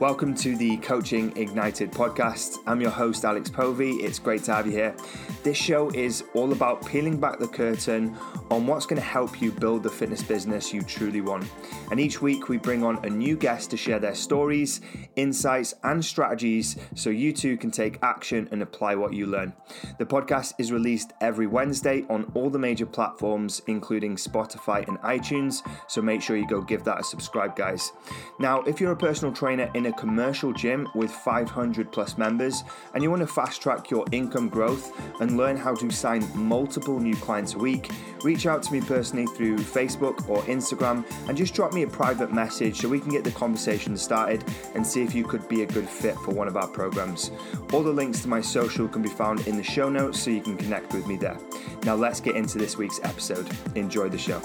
Welcome to the Coaching Ignited podcast. I'm your host, Alex Povey. It's great to have you here. This show is all about peeling back the curtain on what's going to help you build the fitness business you truly want. And each week we bring on a new guest to share their stories, insights, and strategies so you too can take action and apply what you learn. The podcast is released every Wednesday on all the major platforms, including Spotify and iTunes. So make sure you go give that a subscribe, guys. Now, if you're a personal trainer in a commercial gym with 500 plus members and you want to fast track your income growth and learn how to sign multiple new clients a week, reach out to me personally through Facebook or Instagram and just drop me a private message so we can get the conversation started and see if you could be a good fit for one of our programs. All the links to my social can be found in the show notes so you can connect with me there. Now let's get into this week's episode. Enjoy the show.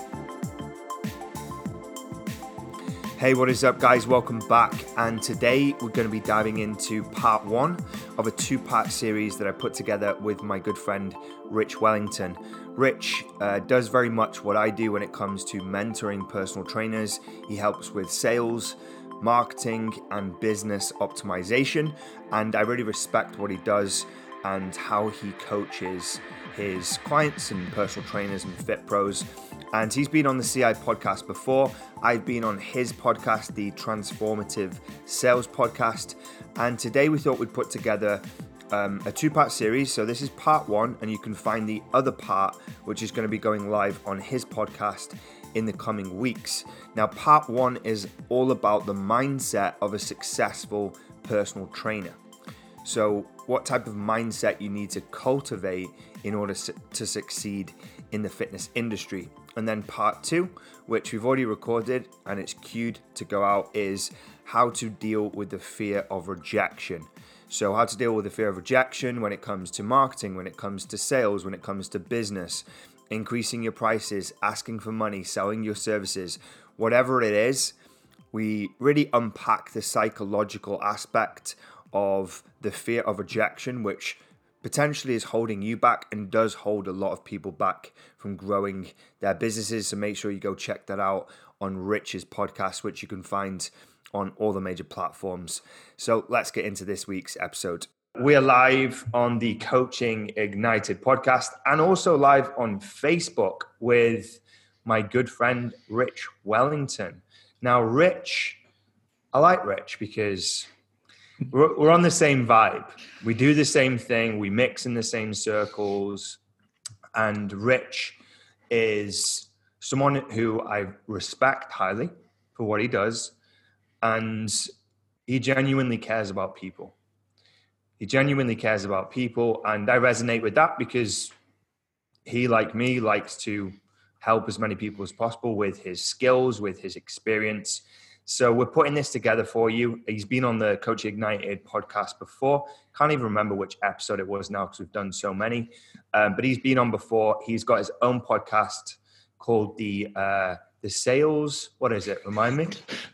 Hey, what is up, guys? Welcome back. And today we're going to be diving into part one of a two part series that I put together with my good friend Rich Wellington. Rich uh, does very much what I do when it comes to mentoring personal trainers, he helps with sales. Marketing and business optimization, and I really respect what he does and how he coaches his clients and personal trainers and fit pros and he's been on the CI podcast before. I've been on his podcast, the Transformative Sales Podcast. And today we thought we'd put together um, a two part series. So this is part one, and you can find the other part, which is going to be going live on his podcast in the coming weeks. Now, part one is all about the mindset of a successful personal trainer. So, what type of mindset you need to cultivate in order to succeed in the fitness industry. And then part two, which we've already recorded and it's queued to go out, is how to deal with the fear of rejection. So, how to deal with the fear of rejection when it comes to marketing, when it comes to sales, when it comes to business, increasing your prices, asking for money, selling your services, whatever it is. We really unpack the psychological aspect of the fear of rejection, which potentially is holding you back and does hold a lot of people back from growing their businesses. So make sure you go check that out on Rich's podcast, which you can find on all the major platforms. So let's get into this week's episode. We are live on the Coaching Ignited podcast and also live on Facebook with my good friend Rich Wellington. Now, Rich, I like Rich because we're, we're on the same vibe. We do the same thing. We mix in the same circles. And Rich is someone who I respect highly for what he does. And he genuinely cares about people. He genuinely cares about people. And I resonate with that because he, like me, likes to help as many people as possible with his skills, with his experience. So we're putting this together for you. He's been on the Coach Ignited podcast before. Can't even remember which episode it was now because we've done so many. Um, but he's been on before. He's got his own podcast called the uh, the Sales. What is it? Remind me.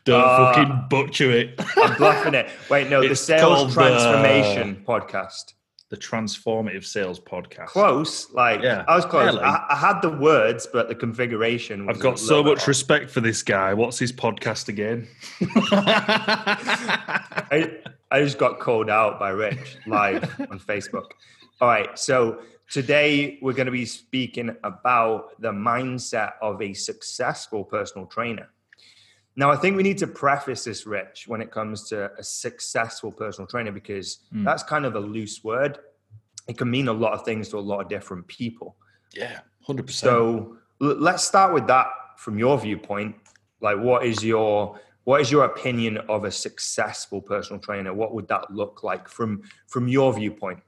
Don't uh, fucking butcher it. I'm bluffing it. Wait, no, it's the Sales Transformation the... podcast the transformative sales podcast. Close, like yeah, I was close. I, I, had the words, but the configuration. I've got so much off. respect for this guy. What's his podcast again? I, I just got called out by Rich live on Facebook. All right, so today we're going to be speaking about the mindset of a successful personal trainer. Now, I think we need to preface this, Rich, when it comes to a successful personal trainer, because mm. that's kind of a loose word. It can mean a lot of things to a lot of different people. Yeah, 100%. So let's start with that from your viewpoint. Like, what is your what is your opinion of a successful personal trainer? What would that look like from from your viewpoint?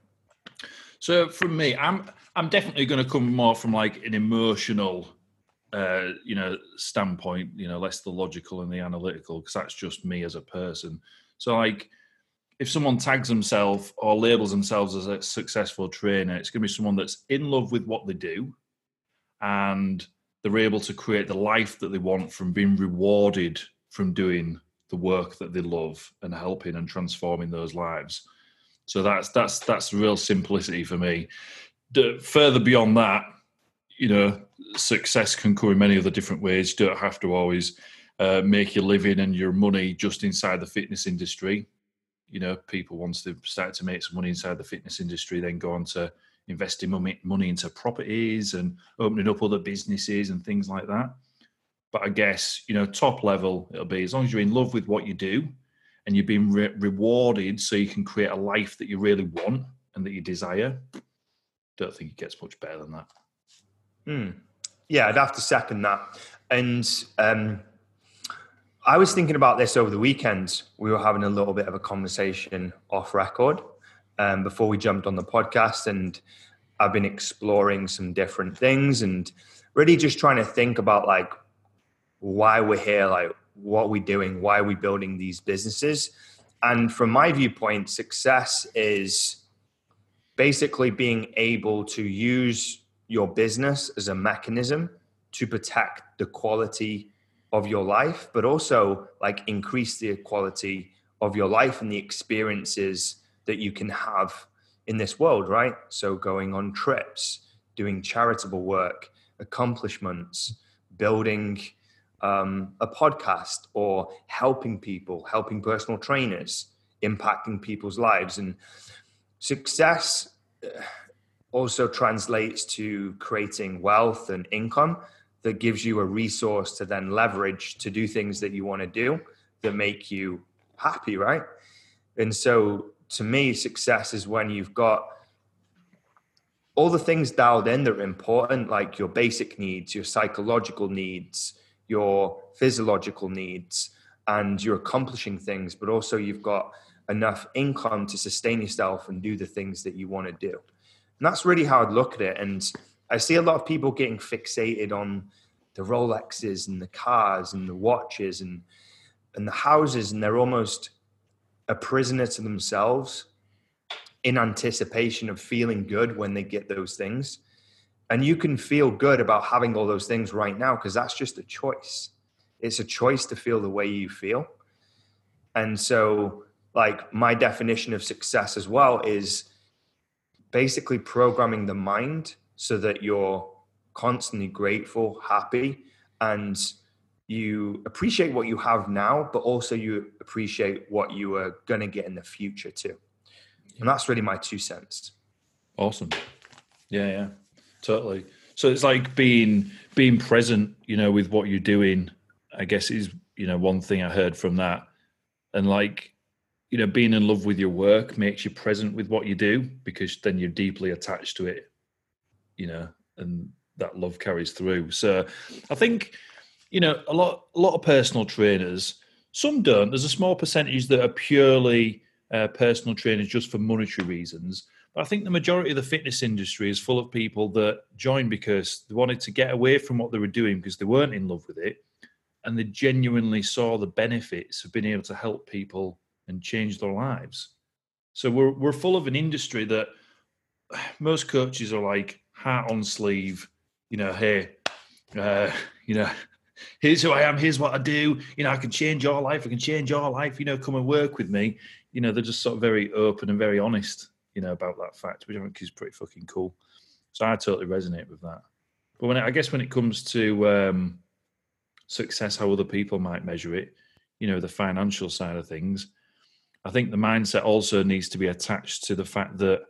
So, from me, I'm I'm definitely going to come more from like an emotional uh, you know standpoint you know less the logical and the analytical because that's just me as a person. So like if someone tags themselves or labels themselves as a successful trainer it's going to be someone that's in love with what they do and they're able to create the life that they want from being rewarded from doing the work that they love and helping and transforming those lives. So that's that's that's real simplicity for me. The, further beyond that you know success can come in many other different ways. You don't have to always uh, make your living and your money just inside the fitness industry. You know, people once they've started to make some money inside the fitness industry, then go on to investing money, into properties and opening up other businesses and things like that. But I guess, you know, top level, it'll be as long as you're in love with what you do and you're being re- rewarded so you can create a life that you really want and that you desire. Don't think it gets much better than that. Hmm. Yeah, I'd have to second that. And um, I was thinking about this over the weekend. We were having a little bit of a conversation off record um, before we jumped on the podcast, and I've been exploring some different things and really just trying to think about like why we're here, like what we're doing, why we're we building these businesses. And from my viewpoint, success is basically being able to use your business as a mechanism to protect the quality of your life, but also like increase the quality of your life and the experiences that you can have in this world, right? So going on trips, doing charitable work, accomplishments, building um, a podcast, or helping people, helping personal trainers, impacting people's lives. And success also translates to creating wealth and income that gives you a resource to then leverage to do things that you want to do that make you happy, right? And so to me, success is when you've got all the things dialed in that are important, like your basic needs, your psychological needs, your physiological needs, and you're accomplishing things, but also you've got enough income to sustain yourself and do the things that you want to do. And that's really how I'd look at it. And I see a lot of people getting fixated on the Rolexes and the cars and the watches and and the houses, and they're almost a prisoner to themselves in anticipation of feeling good when they get those things. And you can feel good about having all those things right now because that's just a choice. It's a choice to feel the way you feel. And so, like, my definition of success as well is basically programming the mind so that you're constantly grateful, happy, and you appreciate what you have now, but also you appreciate what you are going to get in the future too. And that's really my two cents. Awesome. Yeah, yeah, totally. So it's like being being present, you know, with what you're doing. I guess is you know one thing I heard from that, and like you know, being in love with your work makes you present with what you do because then you're deeply attached to it, you know, and that love carries through. So I think you know, a lot a lot of personal trainers. Some don't. There's a small percentage that are purely uh, personal trainers just for monetary reasons. But I think the majority of the fitness industry is full of people that joined because they wanted to get away from what they were doing because they weren't in love with it, and they genuinely saw the benefits of being able to help people and change their lives. So we're we're full of an industry that most coaches are like heart on sleeve. You know, hey, uh, you know, here's who I am, here's what I do. You know, I can change your life, I can change your life, you know, come and work with me. You know, they're just sort of very open and very honest, you know, about that fact, which I think is pretty fucking cool. So I totally resonate with that. But when it, I guess when it comes to um, success, how other people might measure it, you know, the financial side of things, I think the mindset also needs to be attached to the fact that,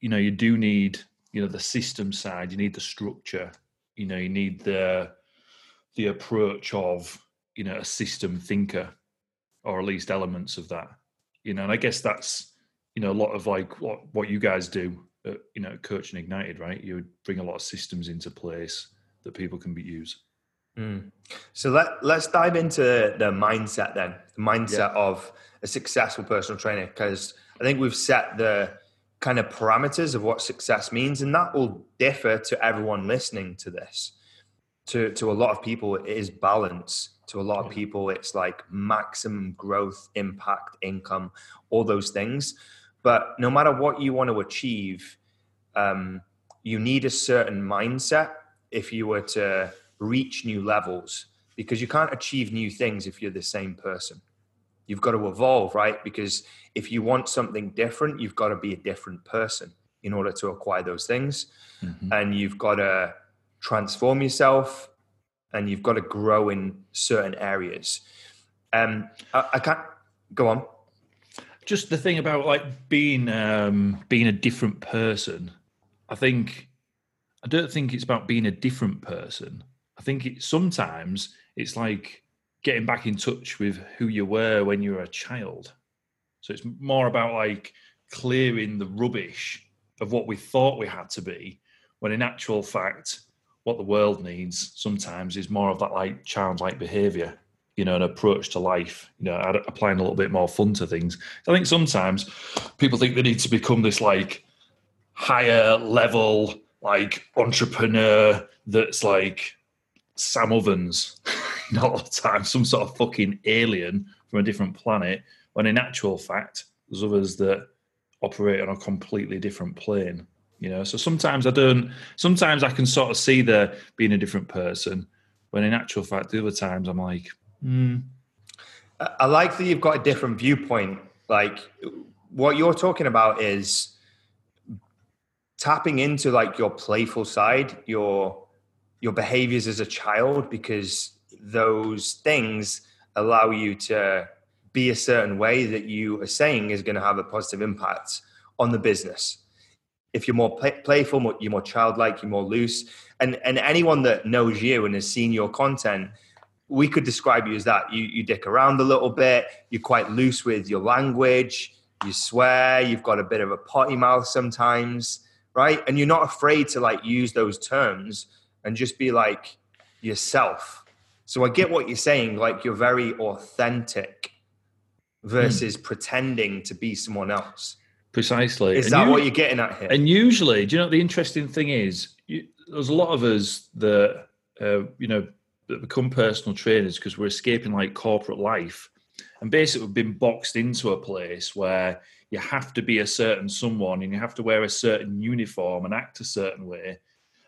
you know, you do need, you know, the system side, you need the structure, you know you need the the approach of you know a system thinker or at least elements of that you know and i guess that's you know a lot of like what what you guys do at, you know coaching ignited right? You bring a lot of systems into place that people can be use mm. so let, let's dive into the mindset then the mindset yeah. of a successful personal trainer because i think we've set the kind of parameters of what success means and that will differ to everyone listening to this to to a lot of people it is balance to a lot of people it's like maximum growth impact income all those things but no matter what you want to achieve um, you need a certain mindset if you were to reach new levels because you can't achieve new things if you're the same person You've got to evolve, right? Because if you want something different, you've got to be a different person in order to acquire those things. Mm-hmm. And you've got to transform yourself and you've got to grow in certain areas. Um, I, I can't go on. Just the thing about like being um, being a different person. I think I don't think it's about being a different person. I think it sometimes it's like getting back in touch with who you were when you were a child. So it's more about like clearing the rubbish of what we thought we had to be, when in actual fact, what the world needs sometimes is more of that like childlike behavior, you know, an approach to life, you know, applying a little bit more fun to things. I think sometimes people think they need to become this like higher level, like entrepreneur that's like Sam Ovens, not all the time, some sort of fucking alien from a different planet, when in actual fact, there's others that operate on a completely different plane. You know, so sometimes I don't. Sometimes I can sort of see the being a different person, when in actual fact, the other times I'm like, hmm. I like that you've got a different viewpoint. Like what you're talking about is tapping into like your playful side, your your behaviors as a child, because those things allow you to be a certain way that you are saying is going to have a positive impact on the business. If you're more play- playful, you're more childlike, you're more loose, and and anyone that knows you and has seen your content, we could describe you as that. You you dick around a little bit. You're quite loose with your language. You swear. You've got a bit of a potty mouth sometimes, right? And you're not afraid to like use those terms and just be like yourself. So I get what you're saying. Like you're very authentic versus mm. pretending to be someone else. Precisely. Is and that you, what you're getting at here? And usually, do you know the interesting thing is? You, there's a lot of us that uh, you know that become personal trainers because we're escaping like corporate life, and basically we've been boxed into a place where you have to be a certain someone and you have to wear a certain uniform and act a certain way,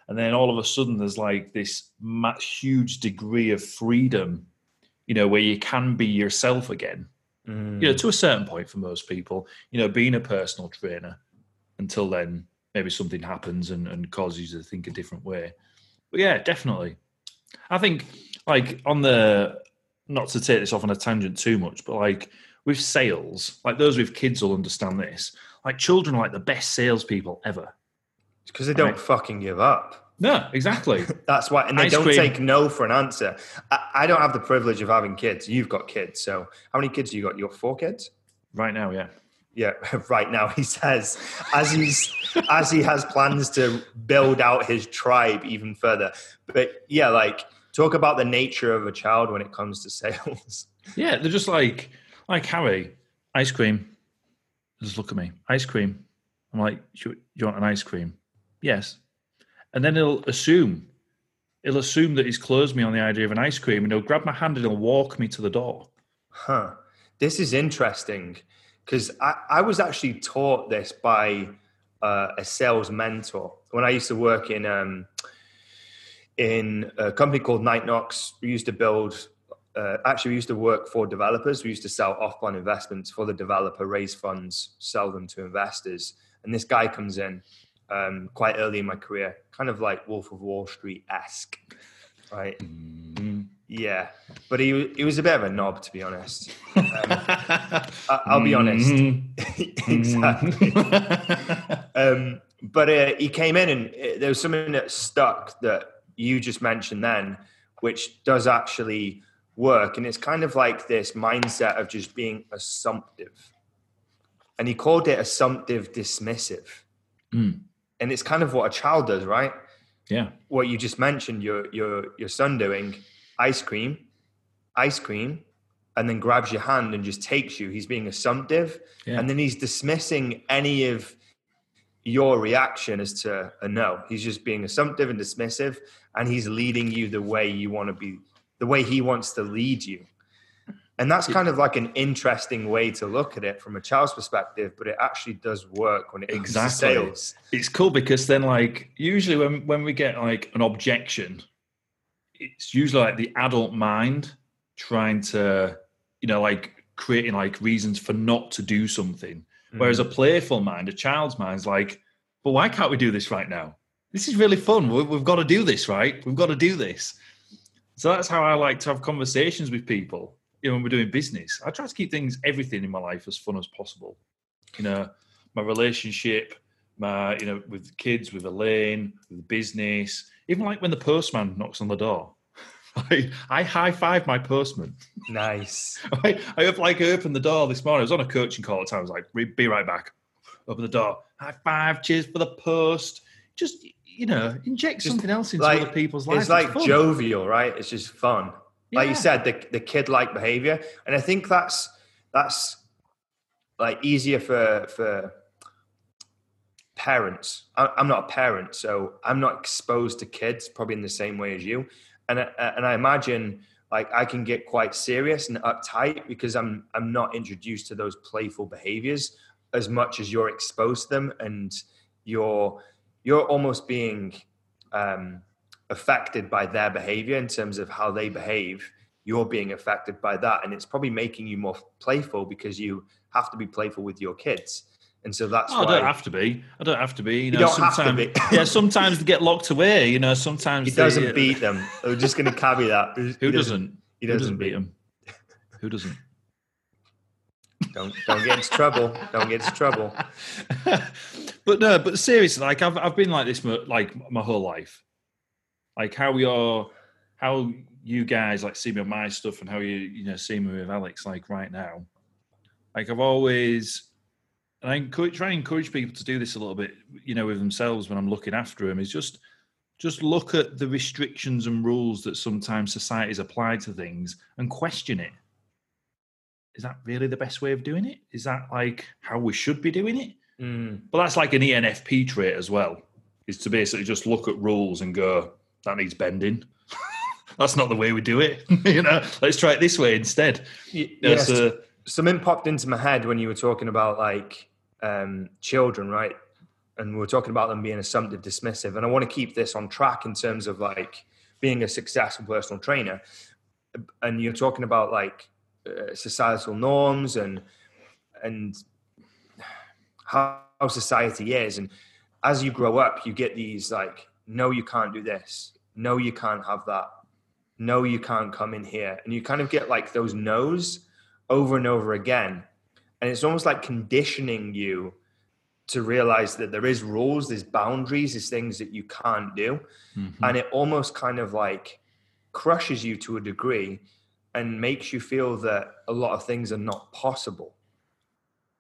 and then all of a sudden there's like this huge degree of freedom, you know, where you can be yourself again Mm. You know, to a certain point for most people, you know, being a personal trainer until then, maybe something happens and, and causes you to think a different way. But yeah, definitely. I think like on the not to take this off on a tangent too much, but like with sales, like those with kids will understand this. Like children are like the best salespeople ever. Because they don't right? fucking give up. No, exactly. That's why, and they Ice don't cream. take no for an answer. I, I, don't have the privilege of having kids. You've got kids, so how many kids do you got? You got four kids. Right now, yeah. Yeah, right now he says as he's as he has plans to build out his tribe even further. But yeah, like talk about the nature of a child when it comes to sales. Yeah, they're just like like Harry, ice cream. Just look at me, ice cream. I'm like, do you want an ice cream? Yes and then he'll assume he'll assume that he's closed me on the idea of an ice cream, and he'll grab my hand and he'll walk me to the door. Huh. This is interesting because I, I was actually taught this by uh, a sales mentor when I used to work in um, in a company called Knight Knox. We used to build. Uh, actually, we used to work for developers. We used to sell off-plan investments for the developer, raise funds, sell them to investors. And this guy comes in um, quite early in my career, kind of like Wolf of Wall Street esque, right? Mm-hmm. Yeah, but he he was a bit of a knob, to be honest. Um, I, will be honest, mm-hmm. exactly. um, but uh, he came in, and uh, there was something that stuck that you just mentioned then, which does actually work, and it's kind of like this mindset of just being assumptive, and he called it assumptive dismissive. Mm and it's kind of what a child does, right? Yeah. What you just mentioned, your your your son doing ice cream, ice cream, and then grabs your hand and just takes you. He's being assumptive, yeah. and then he's dismissing any of your reaction as to a no. He's just being assumptive and dismissive, and he's leading you the way you want to be, the way he wants to lead you. And that's kind of like an interesting way to look at it from a child's perspective, but it actually does work when it comes exactly. to sales. It's cool because then, like, usually when, when we get like an objection, it's usually like the adult mind trying to, you know, like creating like reasons for not to do something. Mm-hmm. Whereas a playful mind, a child's mind is like, but why can't we do this right now? This is really fun. We've got to do this, right? We've got to do this. So that's how I like to have conversations with people. You know, when we're doing business, I try to keep things, everything in my life, as fun as possible. You know, my relationship, my you know, with kids, with Elaine, with the business, even like when the postman knocks on the door. I, I high five my postman. Nice. I, I have like opened the door this morning. I was on a coaching call at the time. I was like, be right back. Open the door. High five. Cheers for the post. Just you know, inject just something else into like, other people's lives. It's like it's jovial, right? It's just fun. Yeah. Like you said, the the kid like behavior, and I think that's that's like easier for for parents. I'm not a parent, so I'm not exposed to kids probably in the same way as you. And and I imagine like I can get quite serious and uptight because I'm I'm not introduced to those playful behaviors as much as you're exposed to them and you're you're almost being um, affected by their behavior in terms of how they behave you're being affected by that and it's probably making you more playful because you have to be playful with your kids and so that's oh, I don't have to be. I don't have to be. You, know, you don't have to be. yeah, sometimes they get locked away. You know, sometimes he doesn't uh, beat them. We're just going to carry that. Who he doesn't? He doesn't, doesn't beat them. Who doesn't? Don't don't get into trouble. Don't get into trouble. but no, but seriously, like I've I've been like this like my whole life. Like how we are, how you guys like see me on my stuff and how you you know see me with Alex like right now. Like I've always and I encourage, try and encourage people to do this a little bit, you know, with themselves when I'm looking after them. Is just just look at the restrictions and rules that sometimes societies apply to things and question it. Is that really the best way of doing it? Is that like how we should be doing it? Mm. But that's like an ENFP trait as well, is to basically just look at rules and go, that needs bending. that's not the way we do it. you know, let's try it this way instead. yes. Uh, something popped into my head when you were talking about like um, children, right? And we are talking about them being assumptive, dismissive. And I want to keep this on track in terms of like being a successful personal trainer. And you're talking about like uh, societal norms and and how society is. And as you grow up, you get these like, no, you can't do this. No, you can't have that. No, you can't come in here. And you kind of get like those no's over and over again and it's almost like conditioning you to realize that there is rules there's boundaries there's things that you can't do mm-hmm. and it almost kind of like crushes you to a degree and makes you feel that a lot of things are not possible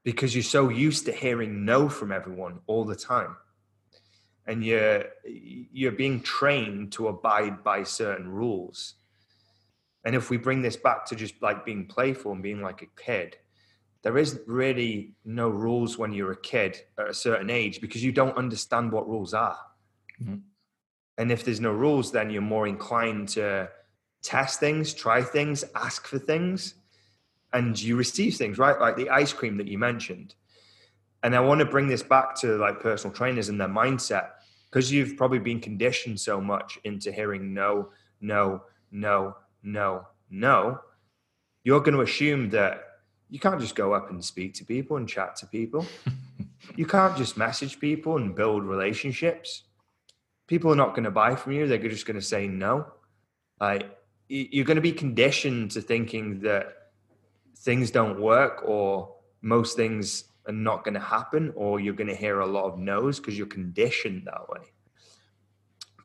because you're so used to hearing no from everyone all the time and you're you're being trained to abide by certain rules and if we bring this back to just like being playful and being like a kid there is really no rules when you're a kid at a certain age because you don't understand what rules are. Mm-hmm. And if there's no rules, then you're more inclined to test things, try things, ask for things, and you receive things, right? Like the ice cream that you mentioned. And I want to bring this back to like personal trainers and their mindset because you've probably been conditioned so much into hearing no, no, no, no, no. You're going to assume that you can't just go up and speak to people and chat to people. you can't just message people and build relationships. People are not going to buy from you. They're just going to say no. Like you're going to be conditioned to thinking that things don't work or most things are not going to happen or you're going to hear a lot of no's because you're conditioned that way.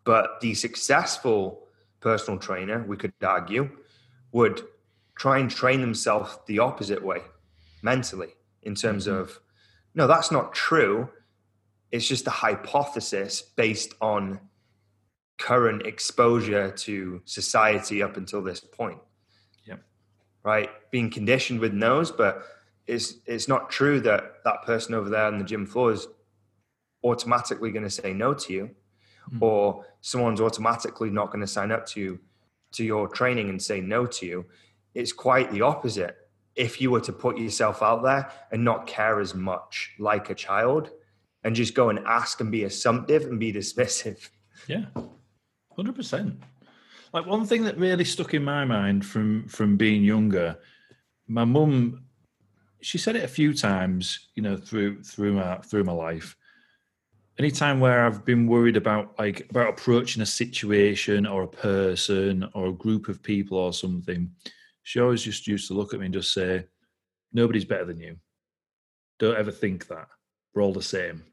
But the successful personal trainer, we could argue, would try and train themselves the opposite way mentally in terms mm-hmm. of no that's not true it's just a hypothesis based on current exposure to society up until this point yeah right being conditioned with no's but it's it's not true that that person over there on the gym floor is automatically going to say no to you mm-hmm. or someone's automatically not going to sign up to you to your training and say no to you it's quite the opposite. If you were to put yourself out there and not care as much like a child and just go and ask and be assumptive and be dismissive. Yeah, 100%. Like one thing that really stuck in my mind from from being younger, my mum, she said it a few times, you know, through through my through my life, anytime where I've been worried about like about approaching a situation or a person or a group of people or something, she always just used to look at me and just say, Nobody's better than you. Don't ever think that. We're all the same.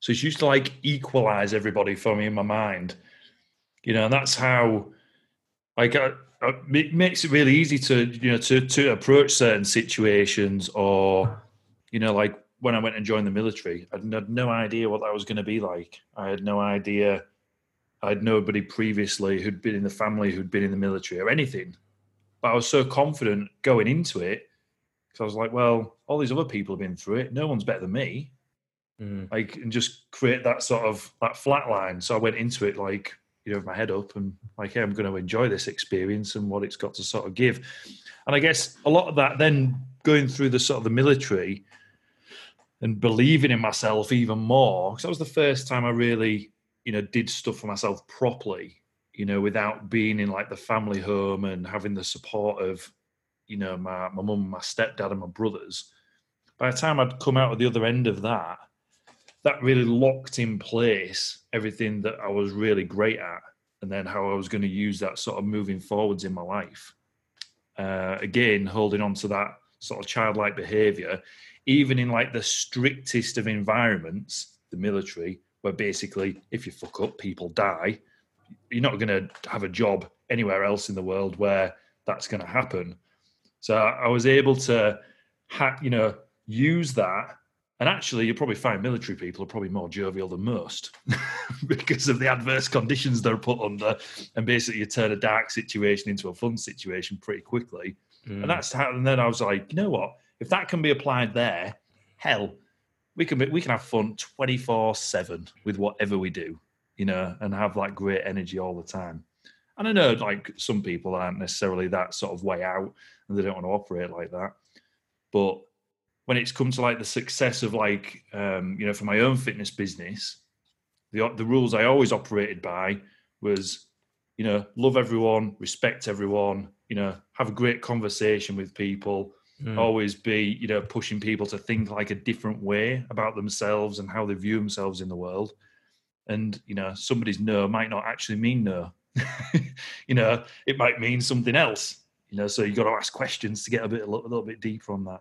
So she used to like equalize everybody for me in my mind. You know, and that's how like it makes it really easy to you know to to approach certain situations or you know like when I went and joined the military, I had no idea what that was going to be like. I had no idea. I had nobody previously who'd been in the family who'd been in the military or anything. But I was so confident going into it because I was like, well, all these other people have been through it. No one's better than me. Mm. Like, and just create that sort of that flat line. So I went into it like, you know, my head up and like, hey, I'm going to enjoy this experience and what it's got to sort of give. And I guess a lot of that then going through the sort of the military and believing in myself even more because that was the first time I really, you know, did stuff for myself properly, you know, without being in like the family home and having the support of, you know, my my mum, my stepdad, and my brothers. By the time I'd come out of the other end of that, that really locked in place everything that I was really great at, and then how I was going to use that sort of moving forwards in my life. Uh, again, holding on to that sort of childlike behavior even in like the strictest of environments, the military, where basically if you fuck up, people die. You're not going to have a job anywhere else in the world where that's going to happen. So I was able to, ha- you know, use that. And actually, you'll probably find military people are probably more jovial than most because of the adverse conditions they're put under. And basically, you turn a dark situation into a fun situation pretty quickly. Mm. And that's how. And then I was like, you know what? If that can be applied there, hell, we can be, we can have fun twenty four seven with whatever we do, you know, and have like great energy all the time. And I know like some people aren't necessarily that sort of way out and they don't want to operate like that. But when it's come to like the success of like um, you know, for my own fitness business, the the rules I always operated by was, you know, love everyone, respect everyone, you know, have a great conversation with people, mm. always be you know pushing people to think like a different way about themselves and how they view themselves in the world. And you know somebody's no might not actually mean no. You know it might mean something else you know so you got to ask questions to get a bit a little, a little bit deeper on that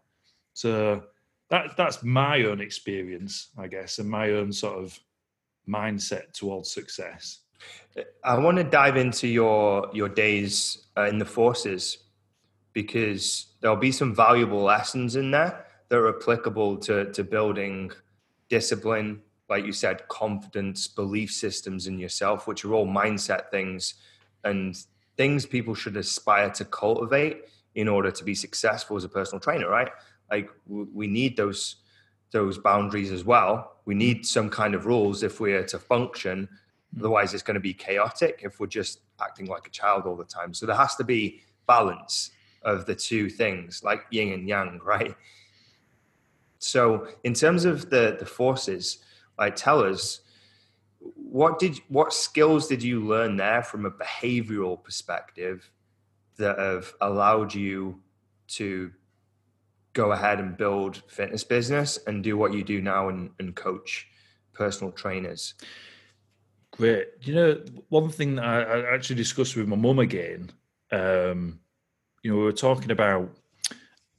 so that that's my own experience i guess and my own sort of mindset towards success i want to dive into your your days uh, in the forces because there'll be some valuable lessons in there that are applicable to, to building discipline, like you said, confidence, belief systems in yourself, which are all mindset things and things people should aspire to cultivate in order to be successful as a personal trainer, right? Like we need those those boundaries as well. We need some kind of rules if we're to function. Mm-hmm. Otherwise, it's going to be chaotic if we're just acting like a child all the time. So there has to be balance of the two things, like yin and yang, right? So, in terms of the the forces, like tell us what did what skills did you learn there from a behavioral perspective that have allowed you to go ahead and build fitness business and do what you do now and, and coach personal trainers great you know one thing that i, I actually discussed with my mum again um, you know, we were talking about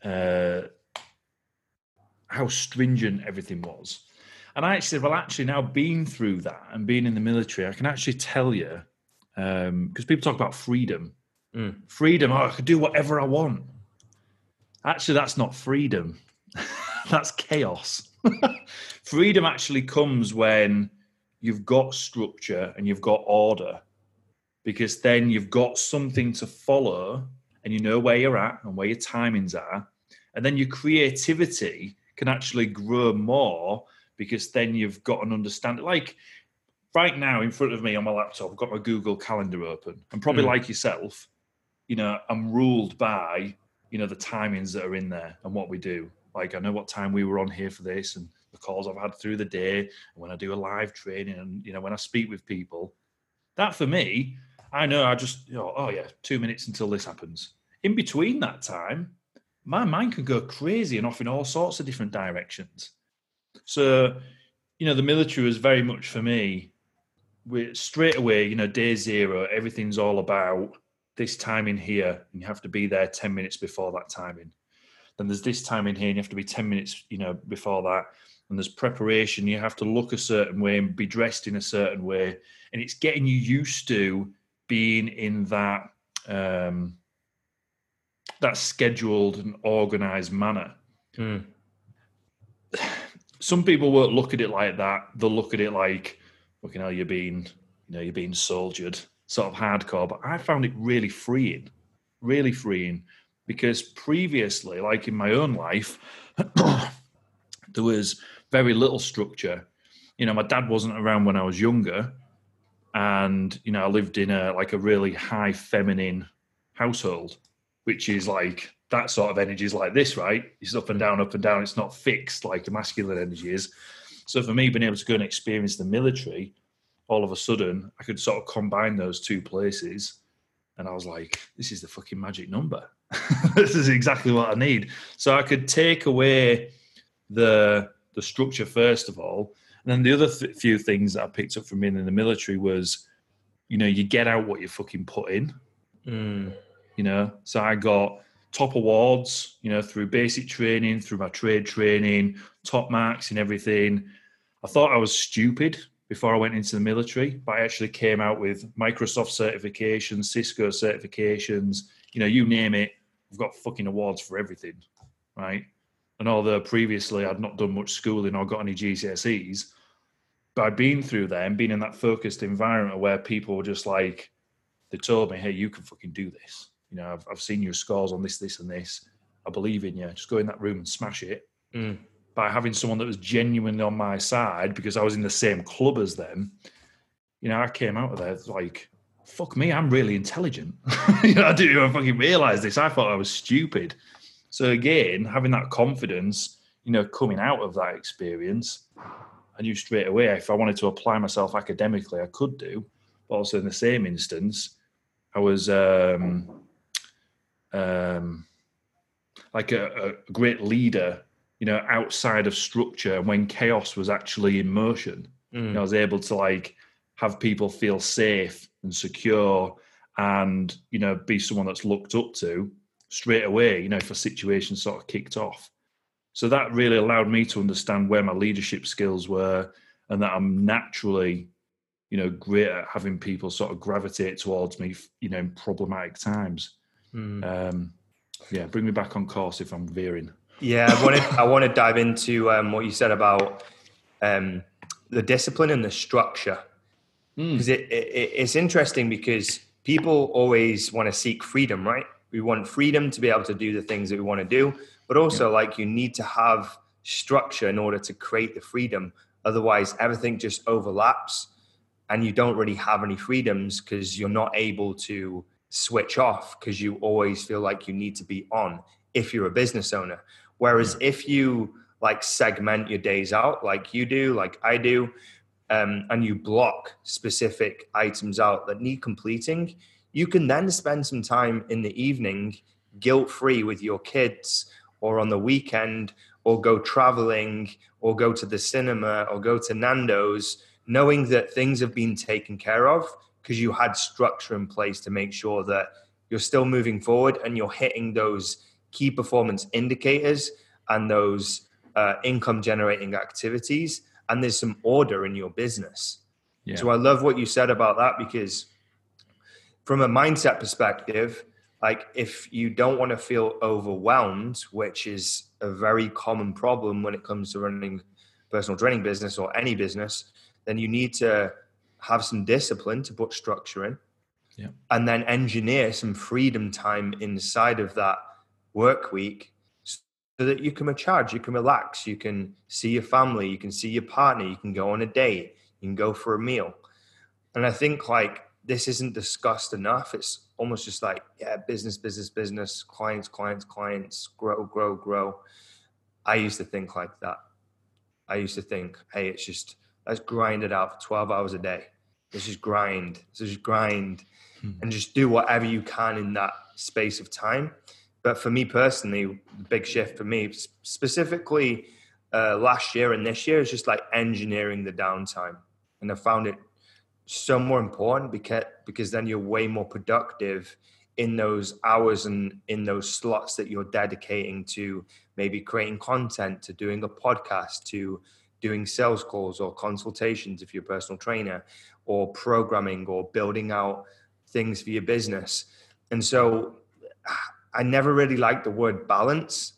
uh, how stringent everything was. And I actually well, actually, now being through that and being in the military, I can actually tell you, because um, people talk about freedom. Mm. Freedom, oh, I could do whatever I want. Actually, that's not freedom. that's chaos. freedom actually comes when you've got structure and you've got order, because then you've got something to follow and you know where you're at and where your timings are. And then your creativity can actually grow more because then you've got an understanding. Like right now in front of me on my laptop, I've got my Google Calendar open. And probably mm. like yourself, you know, I'm ruled by, you know, the timings that are in there and what we do. Like I know what time we were on here for this and the calls I've had through the day and when I do a live training and, you know, when I speak with people. That for me, I know I just, you know, oh yeah, two minutes until this happens in between that time, my mind can go crazy and off in all sorts of different directions. So you know, the military was very much for me. We straight away, you know, day zero, everything's all about this time in here, and you have to be there ten minutes before that timing. Then there's this time in here, and you have to be ten minutes, you know, before that. And there's preparation. You have to look a certain way and be dressed in a certain way, and it's getting you used to being in that um, that scheduled and organized manner. Hmm. Some people won't look at it like that. They'll look at it like, fucking hell, you're being, you know, you're being soldiered, sort of hardcore. But I found it really freeing, really freeing, because previously, like in my own life, there was very little structure. You know, my dad wasn't around when I was younger, and you know, I lived in a like a really high feminine household, which is like that sort of energy is like this, right? It's up and down, up and down. It's not fixed like a masculine energy is. So for me, being able to go and experience the military, all of a sudden, I could sort of combine those two places, and I was like, "This is the fucking magic number. this is exactly what I need." So I could take away the the structure first of all, and then the other th- few things that I picked up from being in the military was, you know, you get out what you fucking put in. Mm. You know, so I got top awards, you know, through basic training, through my trade training, top marks and everything. I thought I was stupid before I went into the military, but I actually came out with Microsoft certifications, Cisco certifications, you know, you name it. I've got fucking awards for everything, right? And although previously I'd not done much schooling or got any GCSEs, by being through there and being in that focused environment where people were just like, they told me, hey, you can fucking do this. You know, I've, I've seen your scores on this, this, and this. I believe in you. Just go in that room and smash it. Mm. By having someone that was genuinely on my side because I was in the same club as them, you know, I came out of there like, fuck me, I'm really intelligent. you know, I didn't even fucking realize this. I thought I was stupid. So again, having that confidence, you know, coming out of that experience, I knew straight away if I wanted to apply myself academically, I could do. But also in the same instance, I was um, um, like a, a great leader, you know, outside of structure when chaos was actually in motion. Mm. You know, I was able to like have people feel safe and secure and, you know, be someone that's looked up to straight away, you know, if a situation sort of kicked off. So that really allowed me to understand where my leadership skills were and that I'm naturally, you know, great at having people sort of gravitate towards me, you know, in problematic times. Mm. Um, yeah, bring me back on course if I'm veering. Yeah, I wanted I want to dive into um, what you said about um, the discipline and the structure because it, it, it's interesting because people always want to seek freedom, right? We want freedom to be able to do the things that we want to do, but also like you need to have structure in order to create the freedom. Otherwise, everything just overlaps, and you don't really have any freedoms because you're not able to switch off because you always feel like you need to be on if you're a business owner. Whereas if you like segment your days out like you do, like I do, um, and you block specific items out that need completing, you can then spend some time in the evening guilt free with your kids or on the weekend or go traveling or go to the cinema or go to Nando's, knowing that things have been taken care of because you had structure in place to make sure that you're still moving forward and you're hitting those key performance indicators and those uh, income generating activities and there's some order in your business Yeah. so i love what you said about that because from a mindset perspective like if you don't want to feel overwhelmed which is a very common problem when it comes to running personal training business or any business then you need to have some discipline to put structure in Yeah. and then engineer some freedom time inside of that work week so that you can recharge, you can relax, you can see your family, you can see your partner, you can go on a date, you can go for a meal. And I think like this isn't discussed enough. It's almost just like, yeah, business, business, business, clients, clients, clients, grow, grow, grow. I used to think like that. I used to think, hey, it's just let's grind it out for 12 hours a day. Let's just grind. Let's just grind Hmm. and just do whatever you can in that space of time. But for me personally, the big shift for me, specifically uh, last year and this year is just like engineering the downtime, and I found it so more important because because then you're way more productive in those hours and in those slots that you're dedicating to maybe creating content to doing a podcast to doing sales calls or consultations if you're a personal trainer or programming or building out things for your business. And so i never really liked the word balance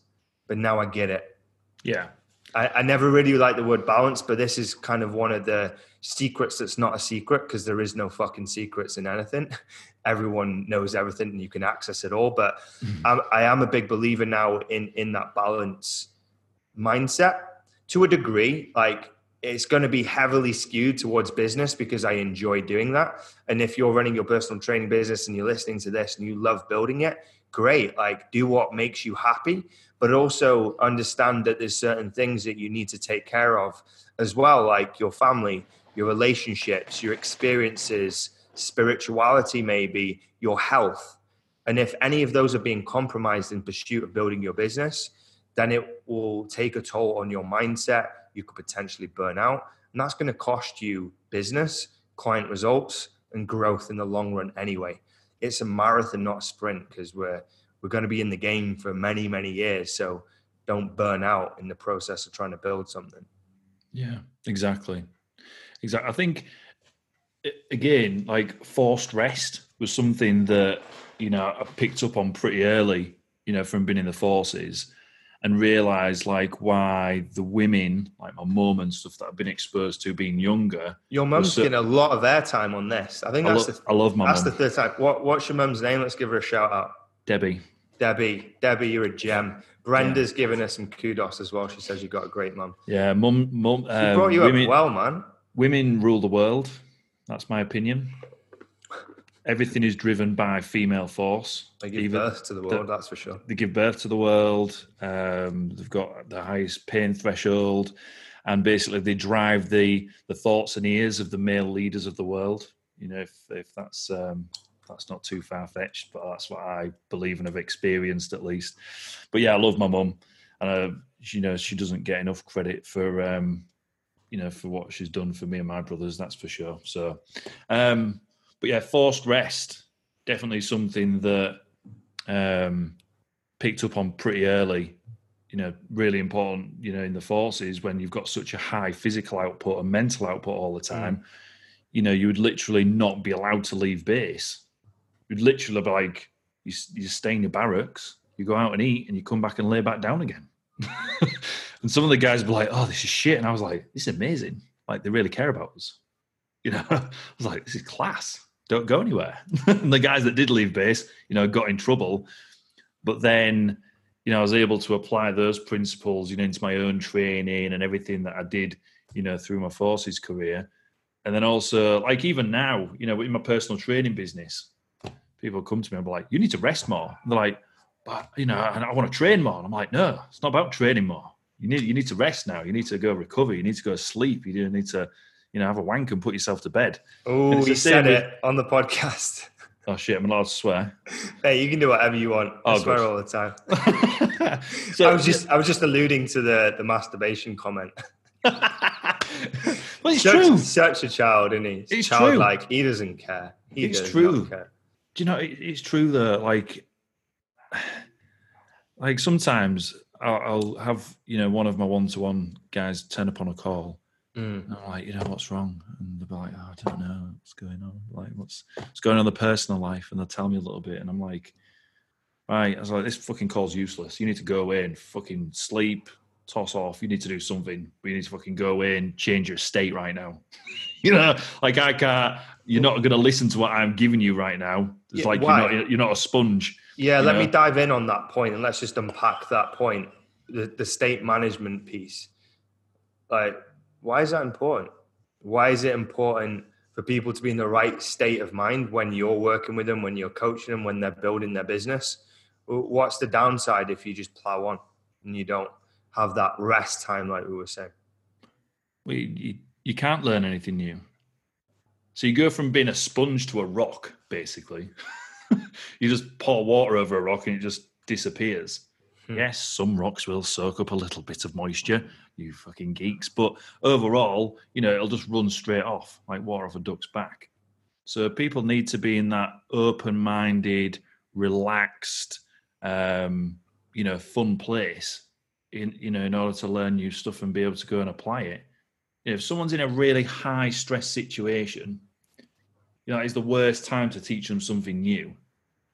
but now i get it yeah I, I never really liked the word balance but this is kind of one of the secrets that's not a secret because there is no fucking secrets in anything. Everyone knows everything and you can access it all. But mm-hmm. I'm, I am a big believer now in in that balance mindset to a degree. Like it's going to be heavily skewed towards business because I enjoy doing that. And if you're running your personal training business and you're listening to this and you love building it, great. Like do what makes you happy, but also understand that there's certain things that you need to take care of as well, like your family, your relationships, your experiences, spirituality, maybe your health. And if any of those are being compromised in pursuit of building your business, then it will take a toll on your mindset. You could potentially burn out. And that's going to cost you business, client results, and growth in the long run anyway. It's a marathon, not a sprint, because we're we're going to be in the game for many, many years. So don't burn out in the process of trying to build something. Yeah, exactly. Exactly. I think again, like forced rest was something that you know I picked up on pretty early. You know, from being in the forces, and realize like why the women, like my mum and stuff that I've been exposed to being younger. Your mum's so, getting a lot of airtime on this. I think that's I, lo- the, I love my. That's mum. the third time. What What's your mum's name? Let's give her a shout out. Debbie. Debbie, Debbie, you're a gem. Brenda's yeah. giving us some kudos as well. She says you got a great mum. Yeah, mum, mum. She brought um, you women, up well, man women rule the world. That's my opinion. Everything is driven by female force. They give Even birth to the world, the, that's for sure. They give birth to the world. Um, they've got the highest pain threshold, and basically they drive the the thoughts and ears of the male leaders of the world. You know, if if that's um, that's not too far fetched, but that's what I believe and have experienced at least. But yeah, I love my mum, and uh, you know she doesn't get enough credit for um, you know, for what she's done for me and my brothers, that's for sure. So, um, but yeah, forced rest definitely something that um, picked up on pretty early. You know, really important. You know, in the forces when you've got such a high physical output and mental output all the time. Mm. You know, you would literally not be allowed to leave base. You'd literally be like, you, you stay in your barracks, you go out and eat, and you come back and lay back down again. And some of the guys were like, "Oh, this is shit," and I was like, "This is amazing. Like they really care about us." You know, I was like, "This is class. Don't go anywhere." and the guys that did leave base, you know, got in trouble. But then, you know, I was able to apply those principles, you know, into my own training and everything that I did, you know, through my forces career. And then also, like even now, you know, in my personal training business, people come to me and be like, "You need to rest more." And they're like, "But you know, I, I want to train more." And I'm like, "No, it's not about training more you need you need to rest now. You need to go recover. You need to go sleep. You need to, you know, have a wank and put yourself to bed. Oh, he said with, it on the podcast. Oh shit! I'm allowed to swear. Hey, you can do whatever you want. I oh, swear good. all the time. so I was just I was just alluding to the the masturbation comment. well, it's such, true. Such a child, isn't he? It's, it's childlike. True. He doesn't care. He it's true. Do you know? It's true that like, like sometimes I'll, I'll, have you know one of my one-to-one guys turn up on a call. Mm. And I'm like, you know, what's wrong? And they're like, oh, I don't know what's going on. Like, what's what's going on in the personal life? And they'll tell me a little bit, and I'm like, right. I was like, this fucking call's useless. You need to go away and fucking sleep, toss off. You need to do something. But you need to fucking go away and change your state right now. you know, like I can't. You're not going to listen to what I'm giving you right now. It's yeah, like why? you're not. You're not a sponge yeah, let know? me dive in on that point and let's just unpack that point. The, the state management piece. Like, why is that important? Why is it important for people to be in the right state of mind when you're working with them, when you're coaching them, when they're building their business? What's the downside if you just plow on and you don't have that rest time, like we were saying? Well, you, you can't learn anything new. So you go from being a sponge to a rock, basically. you just pour water over a rock and it just disappears. Hmm. Yes, some rocks will soak up a little bit of moisture, you fucking geeks. But overall, you know, it'll just run straight off like water off a duck's back. So people need to be in that open-minded, relaxed, um, you know, fun place in you know in order to learn new stuff and be able to go and apply it. If someone's in a really high stress situation, you know, it's the worst time to teach them something new.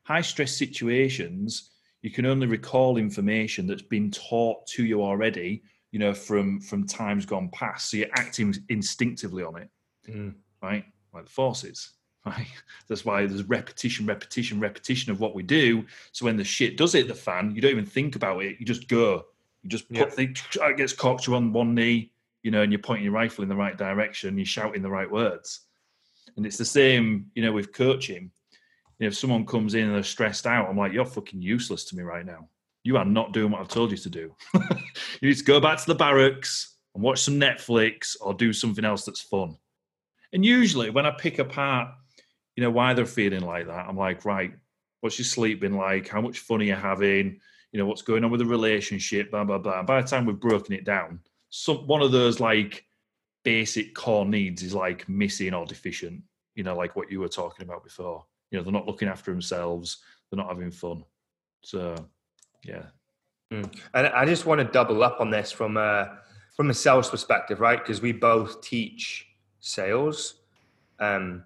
High stress situations you can only recall information that's been taught to you already you know from from times gone past. So you're acting instinctively on it mm. right? Like the forces right? That's why there's repetition repetition repetition of what we do. So when the shit does hit the fan you don't even think about it. You just go. You just put yeah. the it gets cocked you on one knee you know and you're pointing your rifle in the right direction you're shouting the right words. And it's the same you know with coaching. You know, if someone comes in and they're stressed out, I'm like, you're fucking useless to me right now. You are not doing what I've told you to do. you need to go back to the barracks and watch some Netflix or do something else that's fun. And usually when I pick apart, you know, why they're feeling like that, I'm like, right, what's your sleep been like? How much fun are you having? You know, what's going on with the relationship, blah, blah, blah. by the time we've broken it down, some one of those like basic core needs is like missing or deficient, you know, like what you were talking about before you know they're not looking after themselves they're not having fun so yeah. Mm. and i just want to double up on this from a from a sales perspective right? Because we both teach sales um,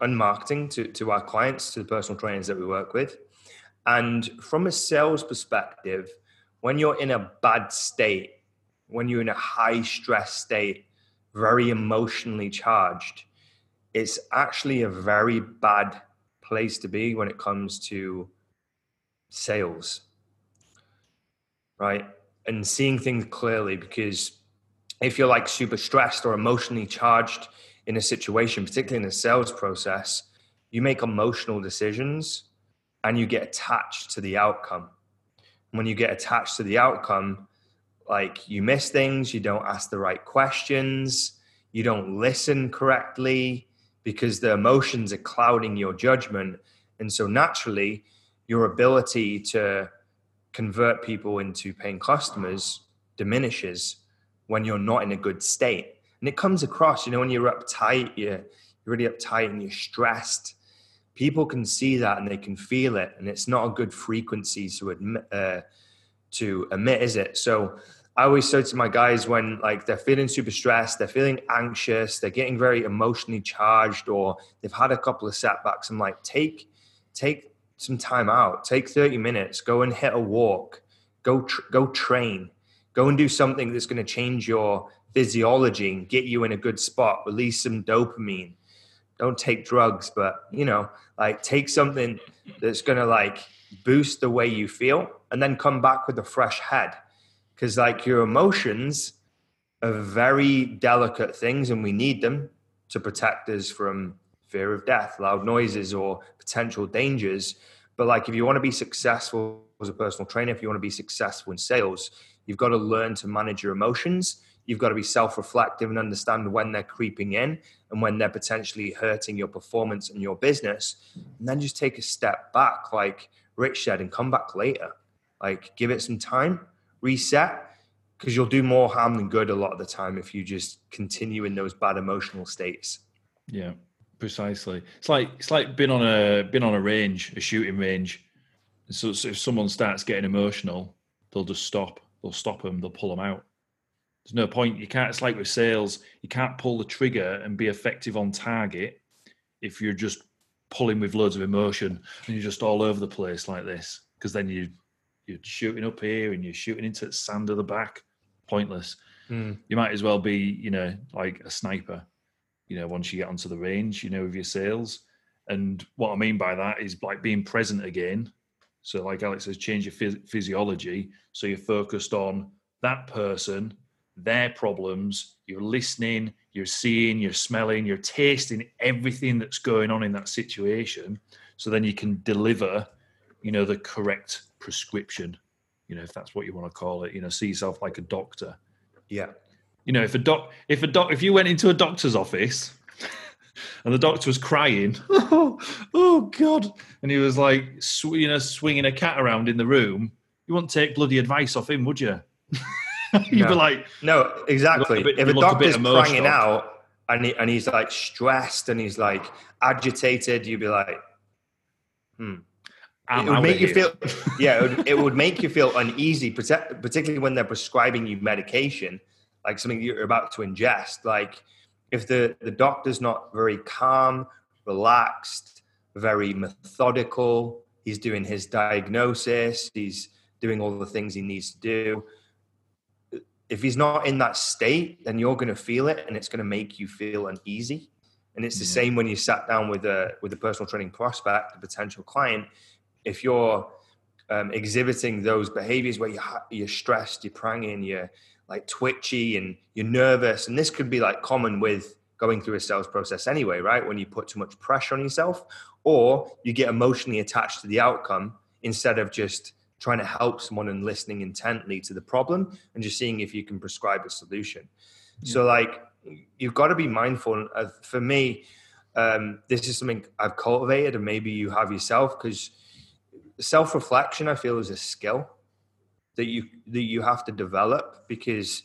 and marketing to, to our clients to the personal trainers that we work with. And from a sales perspective when you're in a bad state when you're in a high stress state very emotionally charged it's actually a very bad place to be when it comes to sales, right? And seeing things clearly because if you're like super stressed or emotionally charged in a situation, particularly in a sales process, you make emotional decisions and you get attached to the outcome. When you get attached to the outcome, like you miss things, you don't ask the right questions, you don't listen correctly, because the emotions are clouding your judgment. And so naturally, your ability to convert people into paying customers diminishes when you're not in a good state. And it comes across, you know, when you're uptight, you're, you're really uptight and you're stressed. People can see that and they can feel it, and it's not a good frequency to admit, uh, to emit, is it? So I always say to my guys when like they're feeling super stressed, they're feeling anxious, they're getting very emotionally charged, or they've had a couple of setbacks. I'm like, take take some time out, take 30 minutes, go and hit a walk, go tr- go train, go and do something that's going to change your physiology and get you in a good spot. Release some dopamine. Don't take drugs, but you know, like take something that's going to like boost the way you feel, and then come back with a fresh head. Because like your emotions are very delicate things and we need them to protect us from fear of death loud noises or potential dangers. But like if you want to be successful as a personal trainer if you want to be successful in sales you've got to learn to manage your emotions. You've got to be self-reflective and understand when they're creeping in and when they're potentially hurting your performance and your business. And then just take a step back like rich said and come back later. Like give it some time reset because you'll do more harm than good a lot of the time if you just continue in those bad emotional states. Yeah, precisely. It's like it's like been on a been on a range, a shooting range. So, so if someone starts getting emotional, they'll just stop. They'll stop them. They'll pull them out. There's no point. You can't. It's like with sales. You can't pull the trigger and be effective on target if you're just pulling with loads of emotion and you're just all over the place like this. Because then you you're shooting up here and you're shooting into the sand of the back. Pointless. Mm. You might as well be, you know, like a sniper. You know, once you get onto the range, you know, with your sales. And what I mean by that is like being present again. So, like Alex says, change your phys- physiology. So you're focused on that person, their problems. You're listening, you're seeing, you're smelling, you're tasting everything that's going on in that situation. So then you can deliver, you know, the correct prescription, you know, if that's what you want to call it, you know, see yourself like a doctor. Yeah. You know, if a doc, if a doc, if you went into a doctor's office and the doctor was crying, oh, oh God, and he was like, sw- you know, swinging a cat around in the room, you wouldn't take bloody advice off him, would you? You'd No. be like, No, exactly. bit- if a a doctor's emotional. crying out and he, and he's like stressed and he's like agitated, you'd be like, hmm. I'm it would make you here. feel yeah it would, it would make you feel uneasy particularly when they're prescribing you medication like something you're about to ingest. Like if the the doctor's not very calm relaxed very methodical he's doing his diagnosis he's doing all the things he needs to do if he's not in that state then you're going to feel it and it's going to make you feel uneasy. And it's the Yeah. same when you sat down with a with a personal training prospect a potential client. If you're um, exhibiting those behaviors where you're, ha- you're stressed, you're pranging, you're like twitchy and you're nervous, and this could be like common with going through a sales process anyway, right? When you put too much pressure on yourself, or you get emotionally attached to the outcome instead of just trying to help someone and listening intently to the problem and just seeing if you can prescribe a solution. So, like, you've got to be mindful. Of, for me, um, this is something I've cultivated, and maybe you have yourself, because self reflection, I feel, is a skill that you that you have to develop. Because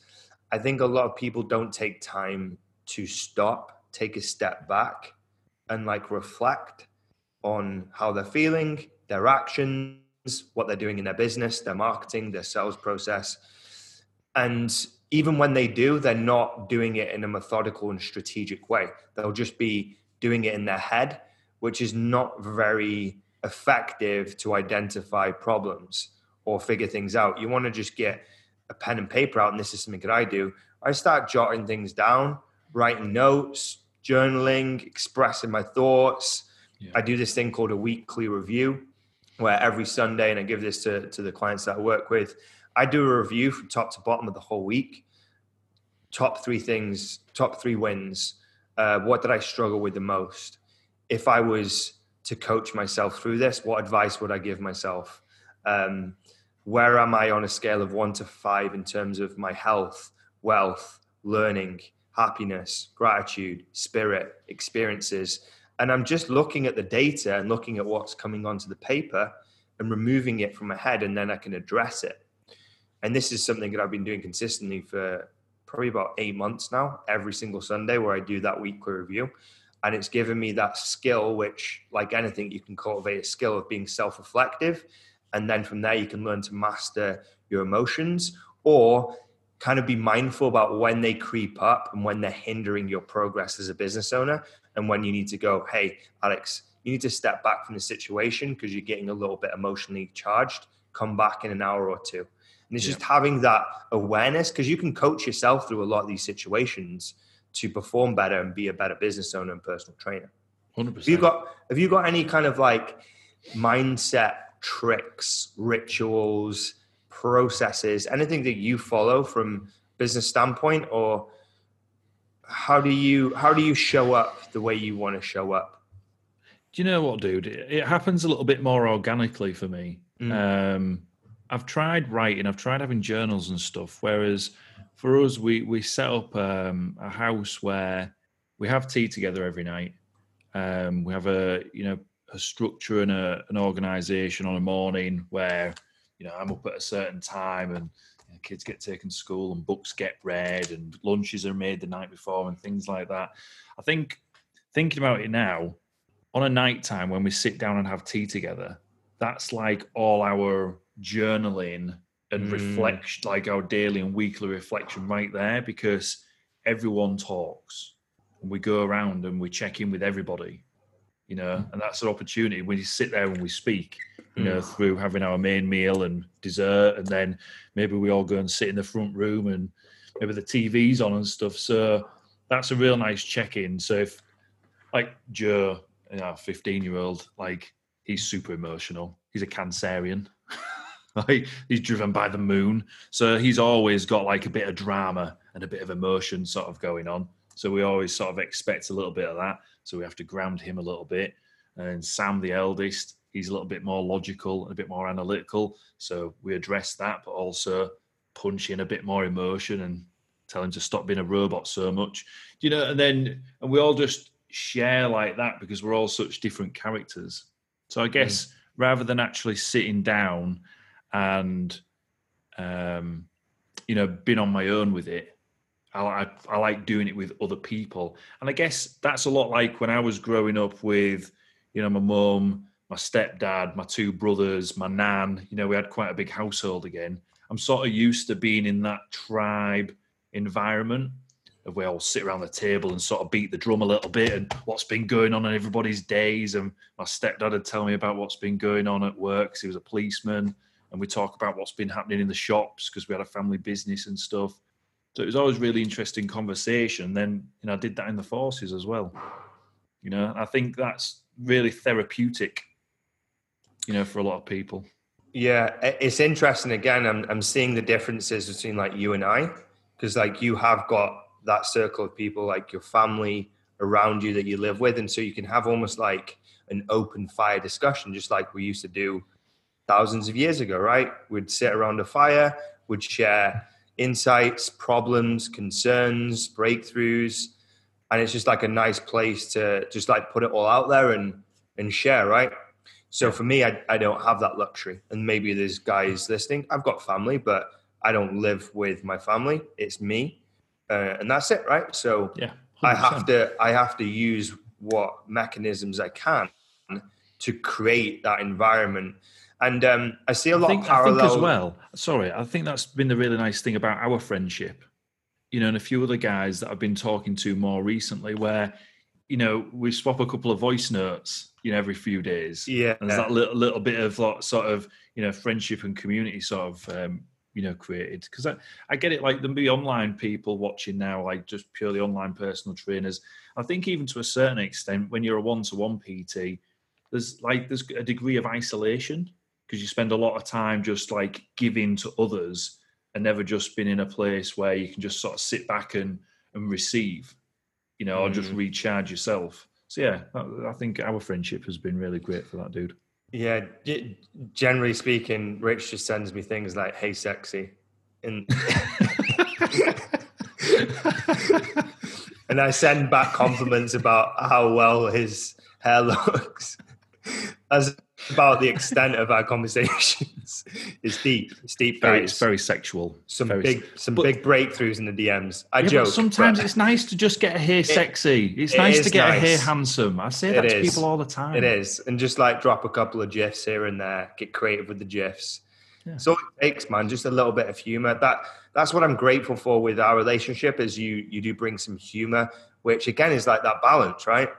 I think a lot of people don't take time to stop, take a step back, and like reflect on how they're feeling, their actions, what they're doing in their business, their marketing, their sales process. And even when they do, they're not doing it in a methodical and strategic way. They'll just be doing it in their head, which is not very effective to identify problems or figure things out. You want to just get a pen and paper out, and this is something that I do. I start jotting things down, writing notes, journaling, expressing my thoughts. Yeah. I do this thing called a weekly review, where every Sunday, and I give this to, to the clients that I work with, I do a review from top to bottom of the whole week. Top three things, top three wins. Uh, what did I struggle with the most? If I was to coach myself through this, what advice would I give myself? Um, where am I on a scale of one to five in terms of my health, wealth, learning, happiness, gratitude, spirit, experiences? And I'm just looking at the data and looking at what's coming onto the paper and removing it from my head, and then I can address it. And this is something that I've been doing consistently for probably about eight months now, every single Sunday, where I do that weekly review. And it's given me that skill, which, like anything, you can cultivate a skill of being self reflective. And then from there, you can learn to master your emotions or kind of be mindful about when they creep up and when they're hindering your progress as a business owner. And when you need to go, hey, Alex, you need to step back from the situation because you're getting a little bit emotionally charged. Come back in an hour or two. And it's Yeah. just having that awareness because you can coach yourself through a lot of these situations to perform better and be a better business owner and personal trainer. 100%. Have you got have you got any kind of like mindset tricks, rituals, processes, anything that you follow from business standpoint or how do you how do you show up the way you want to show up? Do you know what, dude? It happens a little bit more organically for me. Mm. Um, I've tried writing, I've tried having journals and stuff. Whereas for us, we we set up um, a house where we have tea together every night. Um, we have a you know a structure and a, an organization on a morning where you know I'm up at a certain time and you know, kids get taken to school and books get read and lunches are made the night before and things like that. I think thinking about it now, on a night time when we sit down and have tea together, that's like all our journaling and Mm. reflection, like our daily and weekly reflection right there, because everyone talks and we go around and we check in with everybody, you know, and that's an opportunity when you sit there and we speak, you know, hmm. through having our main meal and dessert, and then maybe we all go and sit in the front room and maybe the TV's on and stuff. So that's a real nice check in. So if like Joe, you know, 15 year old, like he's super emotional. He's a Cancerian. like he's driven by the moon. So he's always got like a bit of drama and a bit of emotion sort of going on. So we always sort of expect a little bit of that. So we have to ground him a little bit. And Sam, the eldest, he's a little bit more logical and a bit more analytical. So we address that, but also punch in a bit more emotion and tell him to stop being a robot so much. You know, and then and we all just share like that because we're all such different characters. So I guess rather than actually sitting down and um, you know, been on my own with it. I, I, like doing it with other people, and I guess that's a lot like when I was growing up with, you know, my mum, my stepdad, my two brothers, my nan. You know, we had quite a big household again. I'm sort of used to being in that tribe environment of we all sit around the table and sort of beat the drum a little bit and what's been going on in everybody's days. And my stepdad would tell me about what's been going on at work because he was a policeman. And we talk about what's been happening in the shops because we had a family business and stuff. So it was always really interesting conversation. Then, you know, I did that in the forces as well. You know, I think that's really therapeutic, you know, for a lot of people. Yeah, it's interesting. Again, I'm I'm seeing the differences between like you and I, because like you have got that circle of people, like your family around you that you live with, and so you can have almost like an open fire discussion, just like we used to do thousands of years ago, right? We'd sit around a fire, would share insights, problems, concerns, breakthroughs, and it's just like a nice place to just like put it all out there and and share, right? So for me, I, I don't have that luxury. And maybe there's guys listening. I've got family, but I don't live with my family. It's me, uh, and that's it, right? So yeah, 100%. I have to I have to use what mechanisms I can to create that environment. And um, I see a lot think, of parallels I think as well. Sorry, I think that's been the really nice thing about our friendship. You know, and a few other guys that I've been talking to more recently, where you know we swap a couple of voice notes you know every few days yeah and there's that little, little bit of like, sort of you know friendship and community sort of um, you know created because I, I get it like there'll be online people watching now like just purely online personal trainers i think even to a certain extent when you're a one-to-one pt there's like there's a degree of isolation because you spend a lot of time just like giving to others and never just been in a place where you can just sort of sit back and and receive you know mm. or just mm. recharge yourself so yeah, I think our friendship has been really great for that dude. Yeah, generally speaking, Rich just sends me things like "Hey, sexy," and and I send back compliments about how well his hair looks. As about the extent of our conversations is deep. It's deep. Very, it's very sexual. Some very big, some but, big breakthroughs in the DMs. I yeah, joke. sometimes it's nice to just get a hair sexy. It's it nice to get nice. a hair handsome. I say that it to is. people all the time. It is, and just like drop a couple of gifs here and there. Get creative with the gifs. Yeah. So it takes, man, just a little bit of humor. That that's what I'm grateful for with our relationship. Is you you do bring some humor, which again is like that balance, right?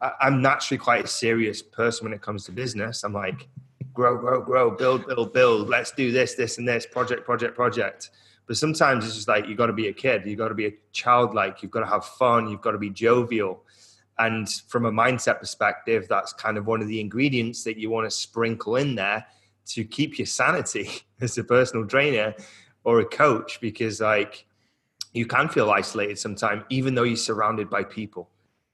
I'm naturally quite a serious person when it comes to business. I'm like, grow, grow, grow, build, build, build. Let's do this, this, and this project, project, project. But sometimes it's just like you got to be a kid. You got to be a childlike. You've got to have fun. You've got to be jovial. And from a mindset perspective, that's kind of one of the ingredients that you want to sprinkle in there to keep your sanity as a personal trainer or a coach, because like you can feel isolated sometimes, even though you're surrounded by people.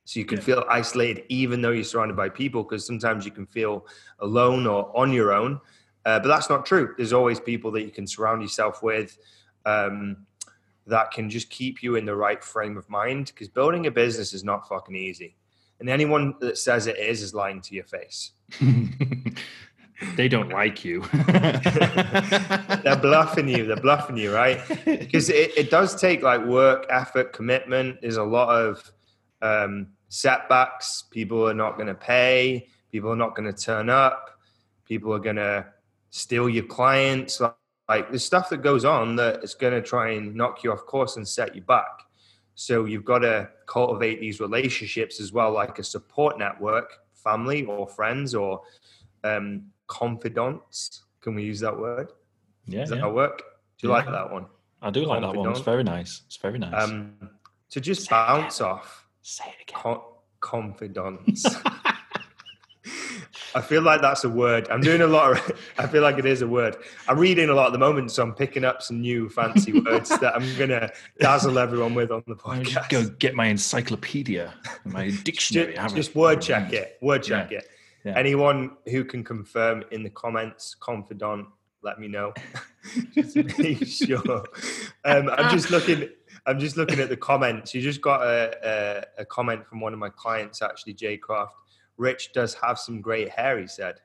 So you can yeah. feel isolated even though you're surrounded by people because sometimes you can feel alone or on your own. Uh, but that's not true. There's always people that you can surround yourself with um, that can just keep you in the right frame of mind because building a business is not fucking easy. And anyone that says it is is lying to your face. they don't like you. they're bluffing you. They're bluffing you, right? Because it, it does take like work, effort, commitment. There's a lot of um, setbacks. People are not going to pay. People are not going to turn up. People are going to steal your clients. Like, like there's stuff that goes on that is going to try and knock you off course and set you back. So you've got to cultivate these relationships as well, like a support network, family or friends or um, confidants. Can we use that word? Yeah. Does that yeah. work? Do you yeah. like that one? I do like Confidant. that one. It's very nice. It's very nice. Um, to just bounce off Say it again. Con- confidence. I feel like that's a word. I'm doing a lot of. I feel like it is a word. I'm reading a lot at the moment, so I'm picking up some new fancy words that I'm gonna dazzle everyone with on the podcast. Go get my encyclopedia, my dictionary. just, just word check it. Word check yeah. it. Yeah. Anyone who can confirm in the comments, confidant, let me know. just make sure. Um, I'm just looking. I'm just looking at the comments. You just got a, a, a comment from one of my clients, actually, Jay Croft. Rich does have some great hair, he said.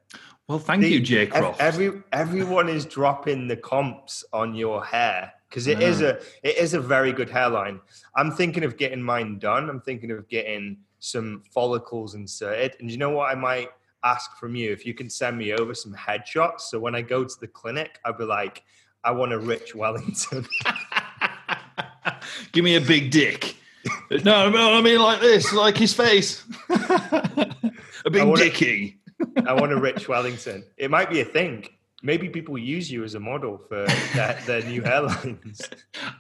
Well, thank you, Jay Croft. Every everyone is dropping the comps on your hair because it is a it is a very good hairline. I'm thinking of getting mine done. I'm thinking of getting some follicles inserted. And you know what I might ask from you? If you can send me over some headshots. So when I go to the clinic, I'll be like, I want a Rich Wellington. Give me a big dick. no, no, I mean like this, like his face. a big wanna, dicky. I want a Rich Wellington. It might be a thing. Maybe people use you as a model for their, their new hairlines.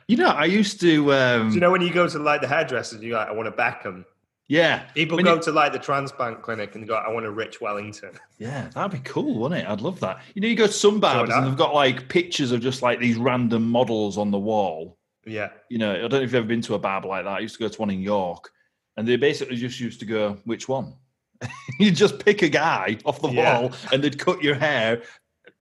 You know, I used to. Um, Do you know when you go to like the hairdressers, you're like, I want a Beckham. Yeah. People When go you- to like the transplant clinic and go, I want a Rich Wellington. Yeah, that'd be cool, wouldn't it? I'd love that. You know, you go to some barbers and they've got like pictures of just like these random models on the wall. Yeah. You know, I don't know if you've ever been to a barber like that. I used to go to one in York and they basically just used to go, which one? you just pick a guy off the Yeah. wall and they'd cut your hair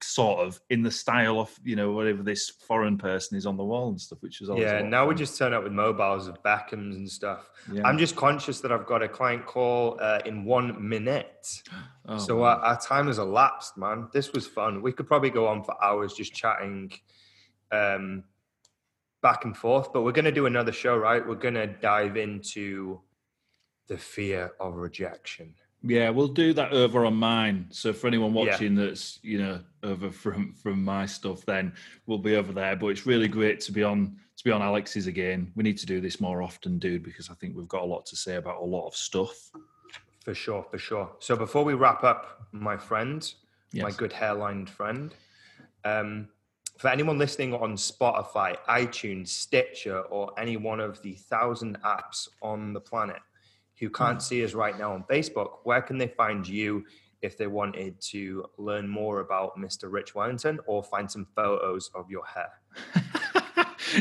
sort of in the style of, you know, whatever this foreign person is on the wall and stuff, which is always Yeah. Now we just turn up with mobiles of Beckhams and stuff. Yeah. I'm just conscious that I've got a client call uh, in one minute. Oh, so our, our time has elapsed, man. This was fun. We could probably go on for hours just chatting um, back and forth, but we're going to do another show, right? We're going to dive into the fear of rejection. Yeah, we'll do that over on mine. So for anyone Yeah. watching that's you know over from from my stuff, then we'll be over there. But it's really great to be on to be on Alex's again. We need to do this more often, dude, because I think we've got a lot to say about a lot of stuff. For sure, for sure. So before we wrap up, my friend, my good hairlined friend, um, for anyone listening on Spotify, iTunes, Stitcher, or any one of the thousand apps on the planet who can't see us right now on Facebook, where can they find you if they wanted to learn more about Mr. Rich Wellington or find some photos of your hair?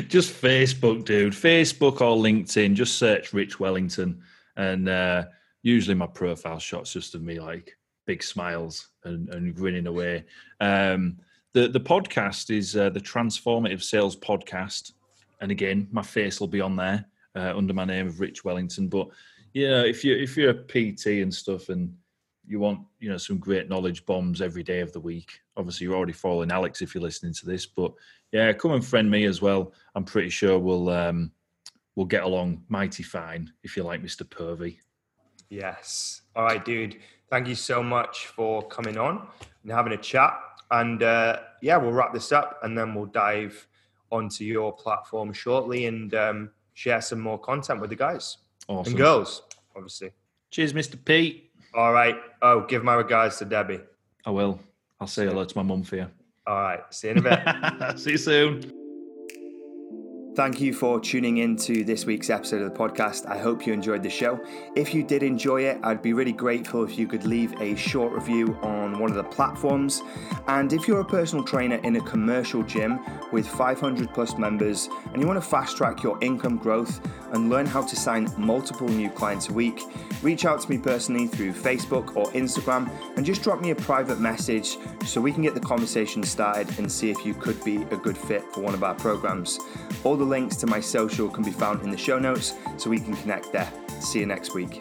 just Facebook, dude. Facebook or LinkedIn. Just search Rich Wellington, and uh, usually my profile shots just of me like big smiles and, and grinning away. Um, the the podcast is uh, the Transformative Sales Podcast, and again, my face will be on there uh, under my name of Rich Wellington. But know, if you if you're a PT and stuff, and you want you know some great knowledge bombs every day of the week, obviously you're already following Alex if you're listening to this, but yeah, come and friend me as well. I'm pretty sure we'll um, we'll get along mighty fine if you like Mr. Pervy. Yes. All right, dude. Thank you so much for coming on and having a chat. And uh, yeah, we'll wrap this up and then we'll dive onto your platform shortly and um, share some more content with the guys Awesome. and girls, obviously. Cheers, Mr. Pete. All right. Oh, give my regards to Debbie. I will. I'll say hello to my mum for you. All right. See you in a bit. See you soon. Thank you for tuning in to this week's episode of the podcast. I hope you enjoyed the show. If you did enjoy it, I'd be really grateful if you could leave a short review on one of the platforms. And if you're a personal trainer in a commercial gym with 500 plus members and you want to fast track your income growth and learn how to sign multiple new clients a week, reach out to me personally through Facebook or Instagram and just drop me a private message so we can get the conversation started and see if you could be a good fit for one of our programs. All the links to my social can be found in the show notes so we can connect there. See you next week.